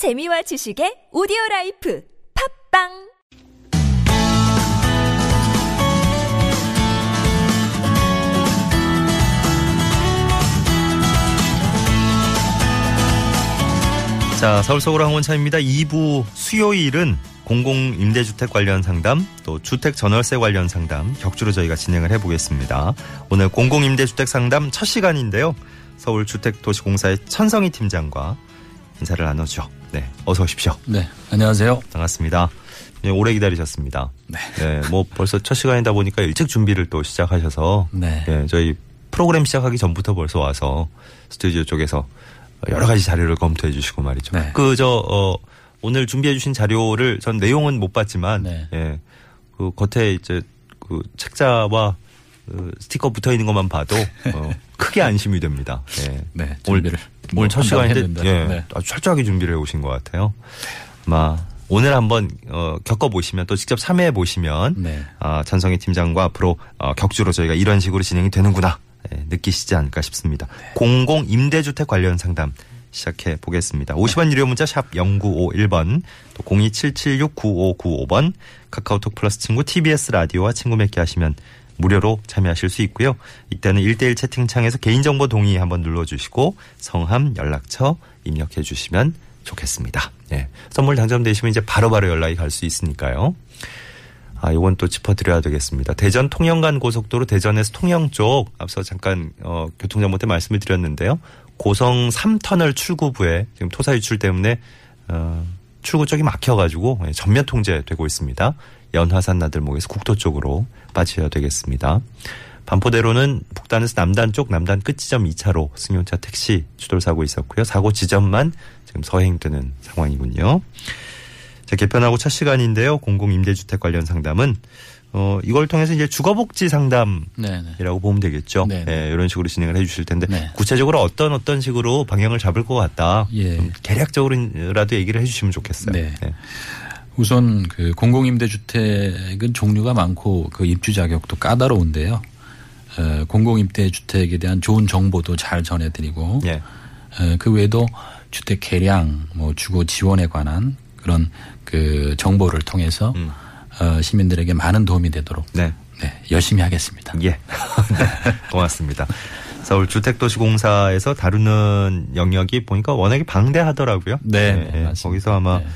재미와 지식의 오디오 라이프 팟빵 자, 서울 서울 항원차입니다. 2부 수요일은 공공 임대주택 관련 상담, 또 주택 전월세 관련 상담 격주로 저희가 진행을 해보겠습니다. 오늘 공공 임대주택 상담 첫 시간인데요. 서울 주택도시공사의 천성희 팀장과 인사를 나누죠. 네, 어서 오십시오. 네, 안녕하세요. 반갑습니다. 네, 오래 기다리셨습니다. 네. 네, 뭐 벌써 첫 시간이다 보니까 일찍 준비를 또 시작하셔서 네. 예, 저희 프로그램 시작하기 전부터 벌써 와서 스튜디오 쪽에서 여러 가지 자료를 검토해 주시고 말이죠. 네. 그, 저, 어, 오늘 준비해 주신 자료를 전 내용은 못 봤지만, 네. 예, 그 겉에 이제 그 책자와 그 스티커 붙어 있는 것만 봐도 어, 크게 안심이 됩니다. 예. 네, 오늘, 준비를 오늘 첫뭐 시간인데, 예. 네. 아주 철저하게 준비를 해 오신 것 같아요. 아마 오늘 한번 어, 겪어보시면 또 직접 참여해 보시면 네. 아, 전성희 팀장과 앞으로 어, 격주로 저희가 이런 식으로 진행이 되는구나 예, 느끼시지 않을까 싶습니다. 공공 임대주택 관련 상담 시작해 보겠습니다. 50원 유료 문자 샵 0951번 또 027769595번 카카오톡 플러스 친구 TBS 라디오와 친구 맺기 하시면 무료로 참여하실 수 있고요. 이때는 1대1 채팅창에서 개인정보 동의 한번 눌러주시고 성함 연락처 입력해 주시면 좋겠습니다. 예. 선물 당첨되시면 이제 바로바로 연락이 갈 수 있으니까요. 아, 이건 또 짚어드려야 되겠습니다. 대전 통영간 고속도로 대전에서 통영 쪽 앞서 잠깐 어, 교통정보 때 말씀을 드렸는데요. 고성 3터널 출구부에 지금 토사 유출 때문에 어, 출구 쪽이 막혀가지고 예, 전면 통제되고 있습니다. 연화산 나들목에서 국도 쪽으로 빠지셔야 되겠습니다. 반포대로는 북단에서 남단 쪽 남단 끝지점 2차로 승용차 택시 추돌 사고 있었고요. 사고 지점만 지금 서행되는 상황이군요. 자, 개편하고 첫 시간인데요. 공공임대주택 관련 상담은 어, 이걸 통해서 이제 주거복지 상담이라고 네, 네. 보면 되겠죠. 네, 네. 예, 이런 식으로 진행을 해 주실 텐데 네. 구체적으로 어떤 어떤 식으로 방향을 잡을 것 같다. 예. 좀 대략적으로라도 얘기를 해 주시면 좋겠어요. 네. 우선 그 공공임대주택은 종류가 많고 그 입주 자격도 까다로운데요. 어, 공공임대주택에 대한 좋은 정보도 잘 전해드리고 예. 어, 그 외에도 주택 개량, 뭐 주거 지원에 관한 그런 그 정보를 통해서 음. 어, 시민들에게 많은 도움이 되도록 네. 네, 열심히 하겠습니다. 예. 네, 고맙습니다. 서울 주택도시공사에서 다루는 영역이 보니까 워낙에 방대하더라고요. 네, 네, 예, 맞습니다. 거기서 아마 네. 어,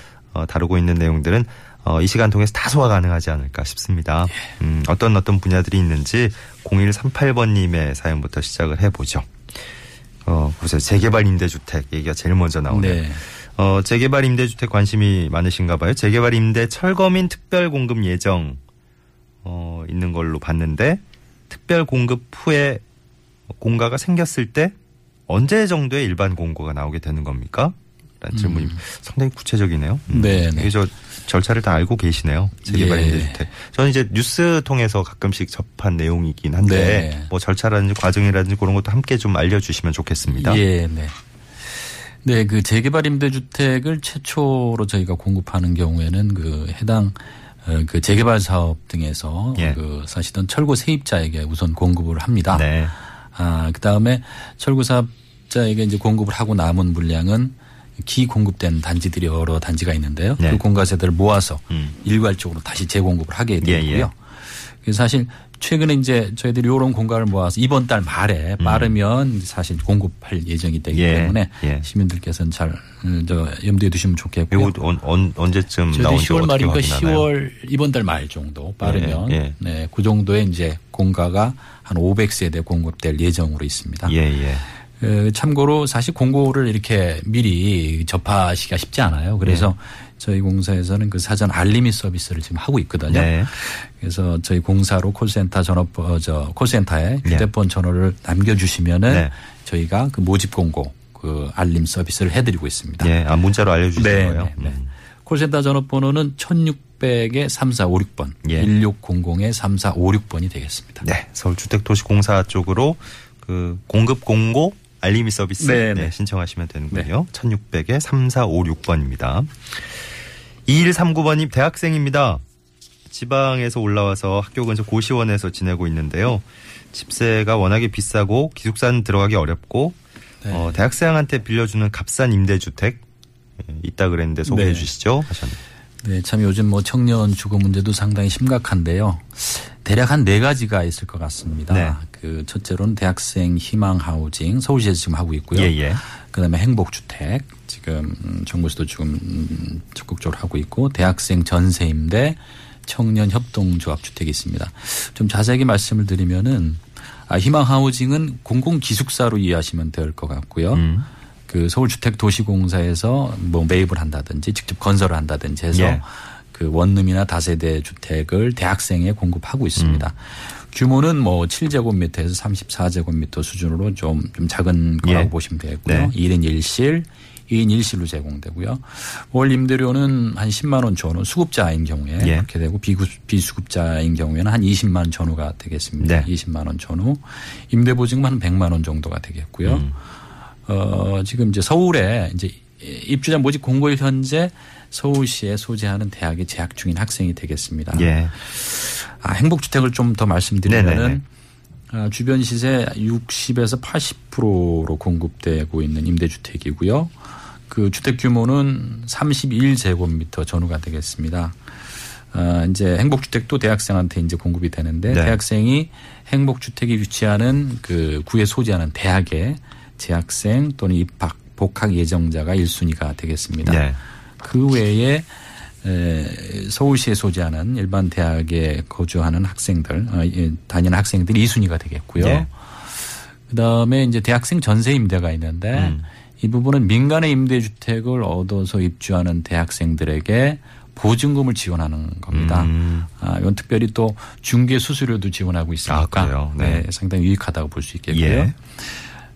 다루고 있는 내용들은 어, 이 시간 통해서 다 소화 가능하지 않을까 싶습니다. 예. 음, 어떤 어떤 분야들이 있는지 0138번님의 사연부터 시작을 해보죠. 어, 보세요. 재개발 임대주택 얘기가 제일 먼저 나오네요. 네. 어, 재개발 임대주택 관심이 많으신가 봐요. 재개발 임대 철거민 특별 공급 예정 어, 있는 걸로 봤는데 특별 공급 후에 공가가 생겼을 때 언제 정도의 일반 공고가 나오게 되는 겁니까? 라는 질문이 상당히 구체적이네요. 음. 네, 네. 이게 저 절차를 다 알고 계시네요. 재개발 예. 임대주택. 저는 이제 뉴스 통해서 가끔씩 접한 내용이긴 한데 네. 뭐 절차라든지 과정이라든지 그런 것도 함께 좀 알려주시면 좋겠습니다. 예, 네. 네, 그 재개발 임대주택을 최초로 저희가 공급하는 경우에는 그 해당 어, 그 재개발 사업 등에서 예. 그 사실은 철거 세입자에게 우선 공급을 합니다. 네. 아, 그 다음에 철거 사업자에게 이제 공급을 하고 남은 물량은 기 공급된 단지들이 여러 단지가 있는데요. 네. 그 공가세들을 모아서 음. 일괄적으로 다시 재공급을 하게 예, 되고요. 예. 그래서 사실 최근에 이제 저희들이 이런 공가를 모아서 이번 달 말에 빠르면 사실 공급할 예정이 되기 음. 예, 때문에 예. 시민들께서는 잘 음, 저 염두에 두시면 좋겠고요. 이거 언, 언, 언제쯤 나온지 10월 어떻게 말이니까 확인하나요? 10월 이번 달 말 정도 빠르면 예, 예. 네, 그 정도의 이제 공가가 한 500세대 공급될 예정으로 있습니다. 예, 예. 그 참고로 사실 공고를 이렇게 미리 접하시기가 쉽지 않아요. 그래서 예. 저희 공사에서는 그 사전 알림이 서비스를 지금 하고 있거든요. 네. 그래서 저희 공사로 콜센터 전화 어, 저 콜센터에 네. 휴대폰 전화를 남겨주시면은 네. 저희가 그 모집 공고 그 알림 서비스를 해드리고 있습니다. 예, 아, 문자로 알려주신 네, 거예요. 네, 네. 음. 콜센터 전화번호는 1600에 3456번, 예. 1600에 3456번이 되겠습니다. 네, 서울주택도시공사 쪽으로 그 공급 공고 알림이 서비스 네, 네, 네. 신청하시면 되는군요. 1600에 3456번입니다. 2139번님 대학생입니다. 지방에서 올라와서 학교 근처 고시원에서 지내고 있는데요. 집세가 워낙에 비싸고 기숙사는 들어가기 어렵고 네. 어, 대학생한테 빌려주는 값싼 임대주택 예, 있다 그랬는데 소개해 네. 주시죠. 하셨네요. 네, 참 요즘 뭐 청년 주거 문제도 상당히 심각한데요. 대략 한 네 가지가 있을 것 같습니다. 네. 그 첫째로는 대학생 희망 하우징 서울시에서 지금 하고 있고요. 예, 예. 그다음에 행복 주택 지금 음, 정부에서도 지금 음, 적극적으로 하고 있고 대학생 전세 임대 청년 협동조합 주택이 있습니다. 좀 자세하게 말씀을 드리면은 아, 희망 하우징은 공공 기숙사로 이해하시면 될 것 같고요. 음. 그 서울주택도시공사에서 뭐 매입을 한다든지 직접 건설을 한다든지 해서 예. 그 원룸이나 다세대 주택을 대학생에 공급하고 있습니다. 음. 규모는 뭐 7제곱미터에서 34제곱미터 수준으로 좀, 좀 작은 거라고 예. 보시면 되겠고요. 네. 1인 1실, 2인 1실로 제공되고요. 월 임대료는 한 10만 원 전후 수급자인 경우에 예. 그렇게 되고 비구, 비수급자인 경우에는 한 20만 원 전후가 되겠습니다. 네. 20만 원 전후. 임대 보증은 한 100만 원 정도가 되겠고요. 음. 어, 지금 이제 서울에 이제 입주자 모집 공고일 현재 서울시에 소재하는 대학에 재학 중인 학생이 되겠습니다. 예. 아, 행복주택을 좀 더 말씀드리면은. 아, 주변 시세 60에서 80%로 공급되고 있는 임대주택이고요. 그 주택 규모는 31제곱미터 전후가 되겠습니다. 아, 이제 행복주택도 대학생한테 이제 공급이 되는데 네. 대학생이 행복주택이 위치하는 그 구에 소재하는 대학에 재학생 또는 입학 복학 예정자가 1순위가 되겠습니다. 네. 그 외에 에, 서울시에 소재하는 일반 대학에 거주하는 학생들, 어, 예, 다니는 학생들이 2순위가 되겠고요. 예. 그 다음에 이제 대학생 전세 임대가 있는데 음. 이 부분은 민간의 임대 주택을 얻어서 입주하는 대학생들에게 보증금을 지원하는 겁니다. 음. 아, 이건 특별히 또 중개 수수료도 지원하고 있으니까 아? 네. 네, 상당히 유익하다고 볼 수 있겠고요. 예.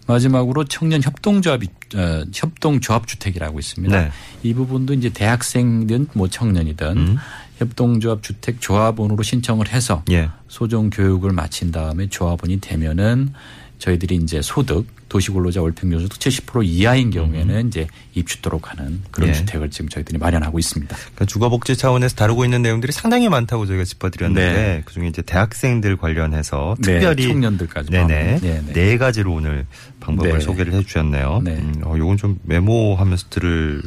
마지막으로 청년 협동조합 어, 협동조합 주택이라고 있습니다. 네. 이 부분도 이제 대학생이든 뭐 청년이든 음. 협동조합 주택 조합원으로 신청을 해서 예. 소정 교육을 마친 다음에 조합원이 되면은 저희들이 이제 소득 도시근로자 월평균 소득 70% 이하인 경우에는 이제 입주토록 하는 그런 음. 예. 주택을 지금 저희들이 마련하고 있습니다. 그러니까 주거복지 차원에서 다루고 있는 내용들이 상당히 많다고 저희가 짚어드렸는데 네. 그중에 이제 대학생들 관련해서 네, 특별히 청년들까지 네네 포함한. 네네. 네 가지로 오늘 방법을 네. 소개를 해주셨네요. 네. 음, 어, 이건 좀 메모하면서 들을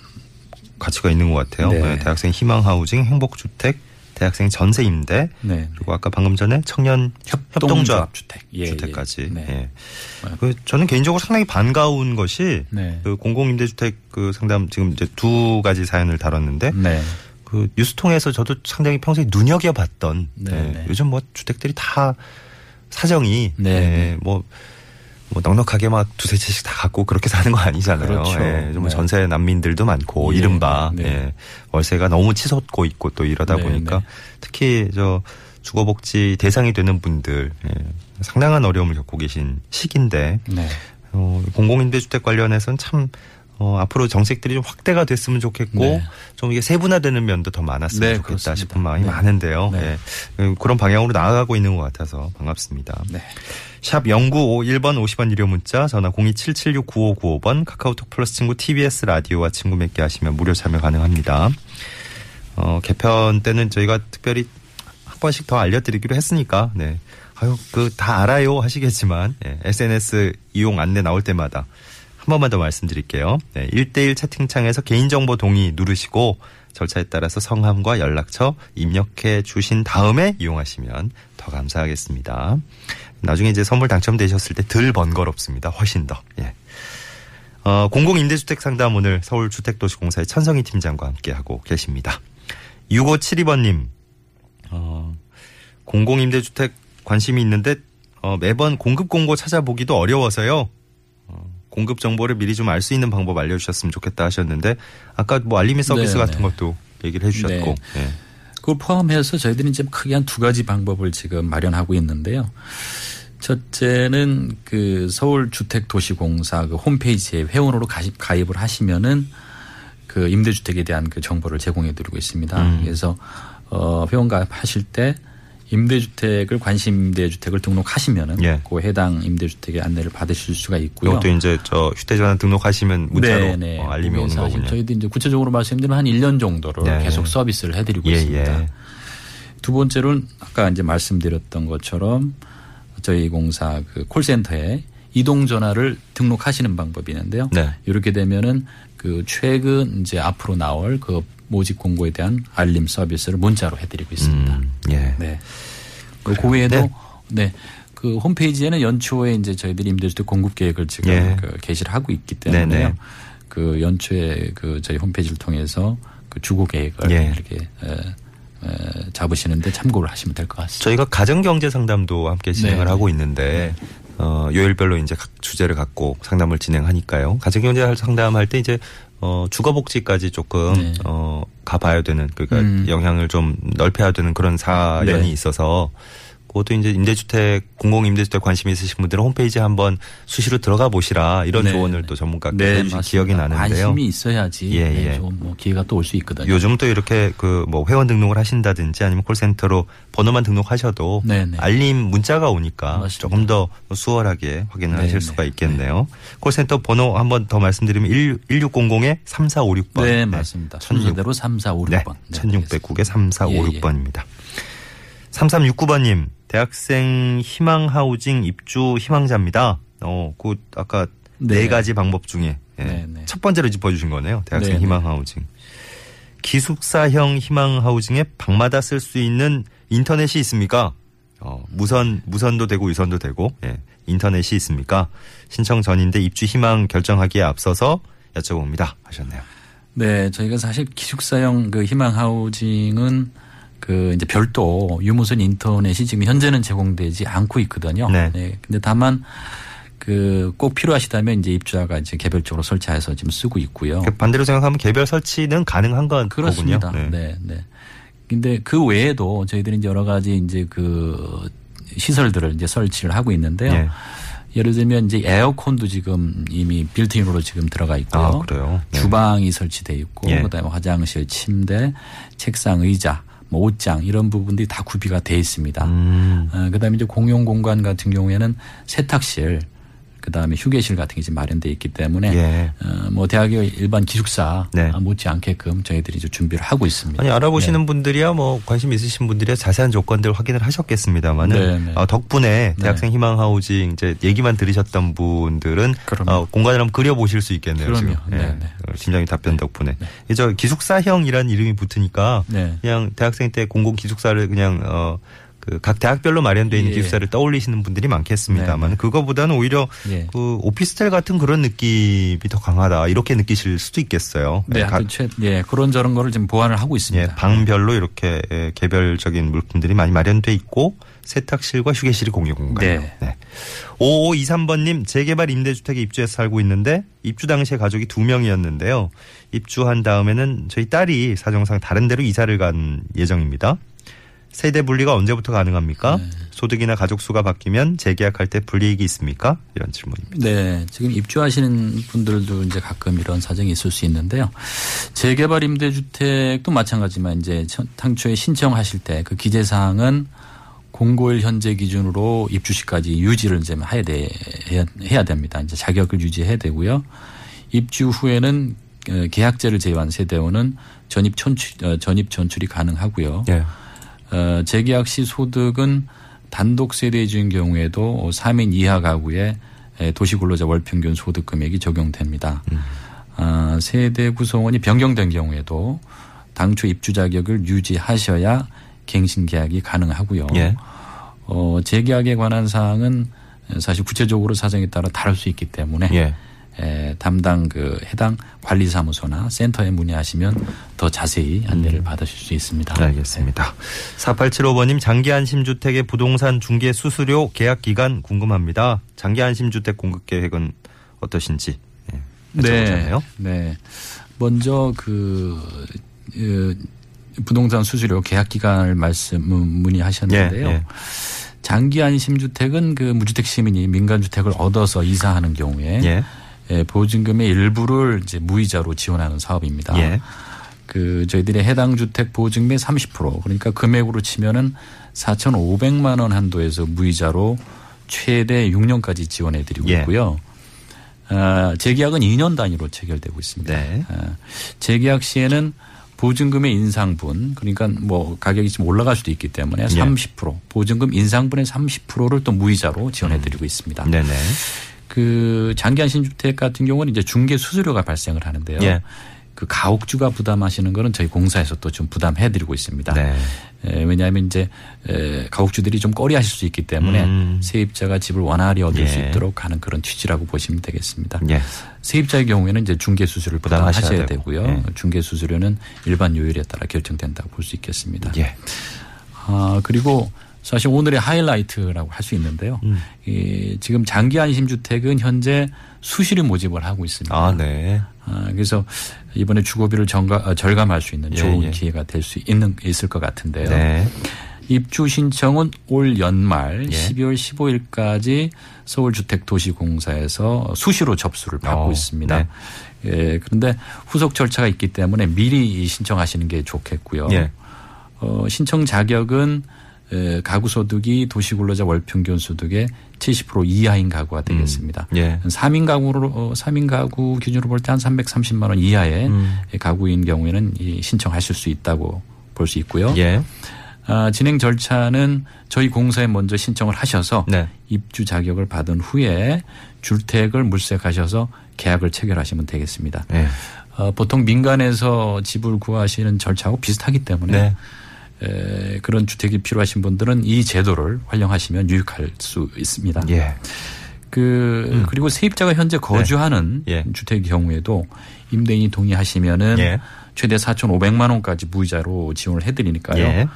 가치가 있는 것 같아요. 네. 네, 대학생 희망 하우징, 행복주택, 대학생 전세 임대 네. 그리고 아까 방금 전에 청년 협동조합 주택 예, 주택까지. 예. 네. 예. 그 저는 개인적으로 상당히 반가운 것이 네. 그 공공임대주택 그 상담 지금 이제 두 가지 사연을 다뤘는데 네. 그 뉴스 통해서 저도 상당히 평소에 눈여겨봤던 네, 예, 네. 요즘 뭐 주택들이 다 사정이 네, 예, 네. 뭐, 뭐 넉넉하게 막 두세 채씩 다 갖고 그렇게 사는 거 아니잖아요. 그렇죠. 예, 뭐 네. 전세 난민들도 많고 예, 이른바 네. 예, 월세가 너무 치솟고 있고 또 이러다 네, 보니까 네. 특히 저 주거복지 대상이 되는 분들 예, 상당한 어려움을 겪고 계신 시기인데 네. 어, 공공임대주택 관련해서는 참 어, 앞으로 정책들이 좀 확대가 됐으면 좋겠고 네. 좀 이게 세분화되는 면도 더 많았으면 네, 좋겠다 그렇습니다. 싶은 마음이 네. 많은데요. 네. 예. 음, 그런 방향으로 나아가고 있는 것 같아서 반갑습니다. 네. 샵 0951번 50원 유료 문자 전화 027769595번 카카오톡 플러스 친구 TBS 라디오와 친구 맺게 하시면 무료 참여 가능합니다. 어, 개편 때는 저희가 특별히 한 번씩 더 알려드리기로 했으니까 네. 아유 그 다 알아요 하시겠지만 예, SNS 이용 안내 나올 때마다 한 번만 더 말씀드릴게요. 네, 1대1 채팅창에서 개인정보 동의 누르시고 절차에 따라서 성함과 연락처 입력해 주신 다음에 이용하시면 더 감사하겠습니다. 나중에 이제 선물 당첨되셨을 때 덜 번거롭습니다. 훨씬 더. 예. 어, 공공임대주택 상담 오늘 서울주택도시공사의 천성희 팀장과 함께하고 계십니다. 6572번님, 어, 공공임대주택 관심이 있는데 어, 매번 공급 공고 찾아보기도 어려워서요. 어, 공급 정보를 미리 좀 알 수 있는 방법 알려주셨으면 좋겠다 하셨는데 아까 뭐 알림이 서비스 네, 같은 네. 것도 얘기를 해주셨고 예. 그걸 포함해서 저희들이 이제 크게 한 두 가지 방법을 지금 마련하고 있는데요. 첫째는 그 서울주택도시공사 그 홈페이지에 회원으로 가입, 가입을 하시면은 그 임대주택에 대한 그 정보를 제공해 드리고 있습니다. 음. 그래서 어 회원 가입하실 때 임대주택을 관심 임대주택을 등록하시면은 예. 그 해당 임대주택의 안내를 받으실 수가 있고요. 이것도 이제 저 휴대전화 등록하시면 문자로 네, 네. 어, 알림이 오는 거군요. 저희도 이제 구체적으로 말씀드리면 한 1년 정도를 네. 계속 서비스를 해드리고 예, 있습니다. 예. 두 번째로는 아까 이제 말씀드렸던 것처럼 저희 공사 그 콜센터에 이동 전화를 등록하시는 방법이 있는데요. 네. 이렇게 되면은 그 최근 이제 앞으로 나올 그 모집 공고에 대한 알림 서비스를 문자로 해드리고 있습니다. 음, 예. 네. 그, 그 외에도 네. 네. 그 홈페이지에는 연초에 이제 저희들이 임대주택 공급 계획을 지금 예. 그 게시를 하고 있기 때문에요. 네네. 그 연초에 그 저희 홈페이지를 통해서 그 주거 계획을 예. 이렇게 에, 에, 잡으시는데 참고를 하시면 될 것 같습니다. 저희가 가정 경제 상담도 함께 진행을 네, 하고 네. 있는데 어, 요일별로 이제 각 주제를 갖고 상담을 진행하니까요. 가정경제 상담할 때 이제 어, 주거복지까지 조금 네. 어, 가봐야 되는 그러니까 음. 영향을 좀 넓혀야 되는 그런 사연이 네. 있어서 그것도 이제 임대주택 공공 임대주택 관심 있으신 분들은 홈페이지에 한번 수시로 들어가 보시라 이런 네, 조언을 네. 또 전문가께 네, 맞습니다. 기억이 나는데요. 관심이 있어야지 예, 네, 예. 좀뭐 기회가 또 올 수 있거든요. 요즘 또 이렇게 그 뭐 회원 등록을 하신다든지 아니면 콜센터로 번호만 등록하셔도 네네. 알림 문자가 오니까 맞습니다. 조금 더 수월하게 확인을 네네. 하실 수가 있겠네요. 콜센터 번호 한번 더 말씀드리면 1600에 3456번. 네, 맞습니다. 순서대로 3, 4, 5, 6번. 네, 1609에 3456번입니다. 예, 3369번님, 대학생 희망 하우징 입주 희망자입니다. 어, 그 아까 네, 네. 가지 방법 중에 예, 네, 네. 첫 번째로 짚어주신 거네요. 대학생 네, 네. 희망 하우징. 기숙사형 희망 하우징에 방마다 쓸 수 있는 인터넷이 있습니까? 어, 무선 무선도 되고 위선도 되고 예, 인터넷이 있습니까? 신청 전인데 입주 희망 결정하기에 앞서서 여쭤봅니다. 하셨네요. 네, 저희가 사실 기숙사형 그 희망 하우징은 그 이제 별도 유무선 인터넷이 지금 현재는 제공되지 않고 있거든요. 네. 근데 다만 그 꼭 필요하시다면 이제 입주자가 이제 개별적으로 설치해서 지금 쓰고 있고요. 그 반대로 생각하면 개별 설치는 가능한 건 그렇습니다. 거군요. 네. 네, 근데 그 외에도 저희들이 이제 여러 가지 이제 그 시설들을 이제 설치를 하고 있는데요. 예. 예를 들면 이제 에어컨도 지금 이미 빌트인으로 지금 들어가 있고요. 아, 그래요? 네. 주방이 설치돼 있고 예. 그다음에 화장실, 침대, 책상, 의자, 뭐 옷장 이런 부분들이 다 구비가 돼 있습니다. 음. 어, 그다음에 이제 공용 공간 같은 경우에는 세탁실, 그다음에 휴게실 같은 게 지금 마련돼 있기 때문에 예. 어, 뭐 대학의 일반 기숙사 네. 못지 않게끔 저희들이 이제 준비를 하고 있습니다. 아니 알아보시는 네. 분들이야 뭐 관심 있으신 분들이야 자세한 조건들 확인을 하셨겠습니다만은 네, 네. 어, 덕분에 대학생 희망 하우징 이제 얘기만 들으셨던 분들은. 어, 공간을 한번 그려 보실 수 있겠네요. 그럼요. 네, 예. 네. 어, 팀장님 답변 덕분에 이저 기숙사형이라는 이름이 붙으니까 네. 그냥 대학생 때 공공 기숙사를 그냥 어. 그각 대학별로 마련되어 있는 예. 기숙사를 떠올리시는 분들이 많겠습니다만 네, 네. 그거보다는 오히려 예. 그 오피스텔 같은 그런 느낌이 더 강하다 이렇게 느끼실 수도 있겠어요. 네, 예, 각- 최, 예, 그런 저런 거를 지금 보완을 하고 있습니다. 예, 방별로 이렇게 예, 개별적인 물품들이 많이 마련돼 있고 세탁실과 휴게실이 공유 공간이에요. 네. 네. 5523번님 재개발 임대주택에 입주해서 살고 있는데 입주 당시에 가족이 두 명이었는데요. 입주한 다음에는 저희 딸이 사정상 다른 데로 이사를 간 예정입니다. 세대 분리가 언제부터 가능합니까? 네. 소득이나 가족 수가 바뀌면 재계약할 때 불이익이 있습니까? 이런 질문입니다. 네, 지금 입주하시는 분들도 이제 가끔 이런 사정이 있을 수 있는데요. 재개발 임대주택도 마찬가지지만 이제 첫- 당초에 신청하실 때 그 기재 사항은 공고일 현재 기준으로 입주 시까지 유지를 이제 해야 돼 해야, 해야 됩니다. 이제 자격을 유지해야 되고요. 입주 후에는 어, 계약제를 제외한 세대원은 전입 전출 어, 전입 전출이 가능하고요. 예. 어, 재계약 시 소득은 단독 세대주인 경우에도 3인 이하 가구의 에, 도시근로자 월평균 소득 금액이 적용됩니다. 아, 세대 구성원이 변경된 경우에도 당초 입주 자격을 유지하셔야 갱신 계약이 가능하고요. 예. 어, 재계약에 관한 사항은 사실 구체적으로 사정에 따라 다를 수 있기 때문에 예. 에, 담당 그 해당 관리사무소나 센터에 문의하시면 더 자세히 안내를 받으실 수 있습니다. 네, 알겠습니다. 4875번님 장기 안심주택의 부동산 중개 수수료 계약 기간 궁금합니다. 장기 안심주택 공급 계획은 어떠신지 네, 여쭤보잖아요. 네. 먼저 그, 그 부동산 수수료 계약 기간을 말씀 문의하셨는데요. 예, 예. 장기 안심주택은 그 무주택 시민이 민간주택을 얻어서 이사하는 경우에 예. 예, 보증금의 일부를 이제 무이자로 지원하는 사업입니다. 예. 그 저희들의 해당 주택 보증금의 30% 그러니까 금액으로 치면은 4,500만 원 한도에서 무이자로 최대 6년까지 지원해 드리고 예. 있고요. 아, 재계약은 2년 단위로 체결되고 있습니다. 네. 아, 재계약 시에는 보증금의 인상분 그러니까 뭐 가격이 좀 올라갈 수도 있기 때문에 예. 30% 보증금 인상분의 30%를 또 무이자로 지원해 드리고 있습니다. 네네. 그 장기한 신주택 같은 경우는 이제 중개 수수료가 발생을 하는데요. 예. 그 가옥주가 부담하시는 거는 저희 공사에서 또 좀 부담해드리고 있습니다. 네. 에, 왜냐하면 이제 에, 가옥주들이 좀 꺼리하실 수 있기 때문에 음. 세입자가 집을 원활히 얻을 수 예. 있도록 하는 그런 취지라고 보시면 되겠습니다. 예. 세입자의 경우에는 이제 중개 수수료를 부담하셔야 되고. 되고요. 예. 중개 수수료는 일반 요율에 따라 결정된다고 볼 수 있겠습니다. 예. 아, 그리고 사실 오늘의 하이라이트라고 할 수 있는데요. 음. 이 지금 장기 안심 주택은 현재 수시로 모집을 하고 있습니다. 아, 네. 아, 그래서 이번에 주거비를 정가, 어, 절감할 수 있는 예, 좋은 예. 기회가 될 수 있는 있을 것 같은데요. 네. 입주 신청은 올 연말 예. 12월 15일까지 서울주택도시공사에서 수시로 접수를 받고 어, 있습니다. 네. 예, 그런데 후속 절차가 있기 때문에 미리 신청하시는 게 좋겠고요. 예. 어, 신청 자격은 에, 가구 소득이 도시 근로자 월 평균 소득의 70% 이하인 가구가 되겠습니다. 예. 3인 가구로 어, 3인 가구 기준으로 볼 때 한 330만 원 이하의 음. 가구인 경우에는 이 신청하실 수 있다고 볼 수 있고요. 예. 아, 진행 절차는 저희 공사에 먼저 신청을 하셔서 네. 입주 자격을 받은 후에 주택을 물색하셔서 계약을 체결하시면 되겠습니다. 예. 어, 보통 민간에서 집을 구하시는 절차하고 비슷하기 때문에 네. 에, 그런 주택이 필요하신 분들은 이 제도를 활용하시면 유익할 수 있습니다. 예. 그 그리고 세입자가 현재 거주하는 예. 주택의 경우에도 임대인이 동의하시면은 예. 최대 4,500만 원까지 무이자로 지원을 해드리니까요.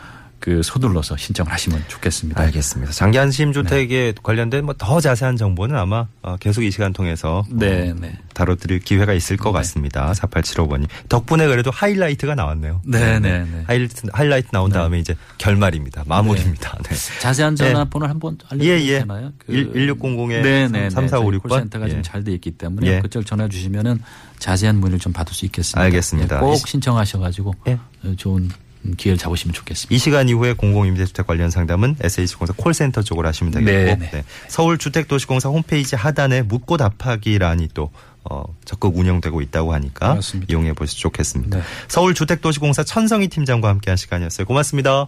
예. 그 서둘러서 신청을 하시면 좋겠습니다. 알겠습니다. 장기 안심 주택에 관련된 뭐 더 자세한 정보는 아마 어, 계속 이 시간 통해서 어, 네, 네. 다뤄드릴 기회가 있을 것 같습니다. 4875번이. 덕분에 그래도 하이라이트가 나왔네요. 네, 네, 네. 하이라이트, 하이라이트 나온 다음에 이제 결말입니다. 마무리입니다. 네. 자세한 전화번호 한번 예, 알려드릴 예. 되나요? 1600에 네, 네, 3456 번? 콜센터가 예. 지금 잘돼 있기 때문에 예. 그쪽 전화 주시면은 자세한 문의를 좀 받을 수 있겠습니다. 알겠습니다. 네, 꼭 신청하셔가지고 예. 어, 좋은 기회를 잡으시면 좋겠습니다. 이 시간 이후에 공공임대주택 관련 상담은 SH공사 콜센터 쪽으로 하시면 되겠고 네, 네. 네. 서울주택도시공사 홈페이지 하단에 묻고 답하기란이 또 어, 적극 운영되고 있다고 하니까 맞습니다. 이용해 보시면 좋겠습니다. 네. 서울주택도시공사 천성희 팀장과 함께한 시간이었어요. 고맙습니다.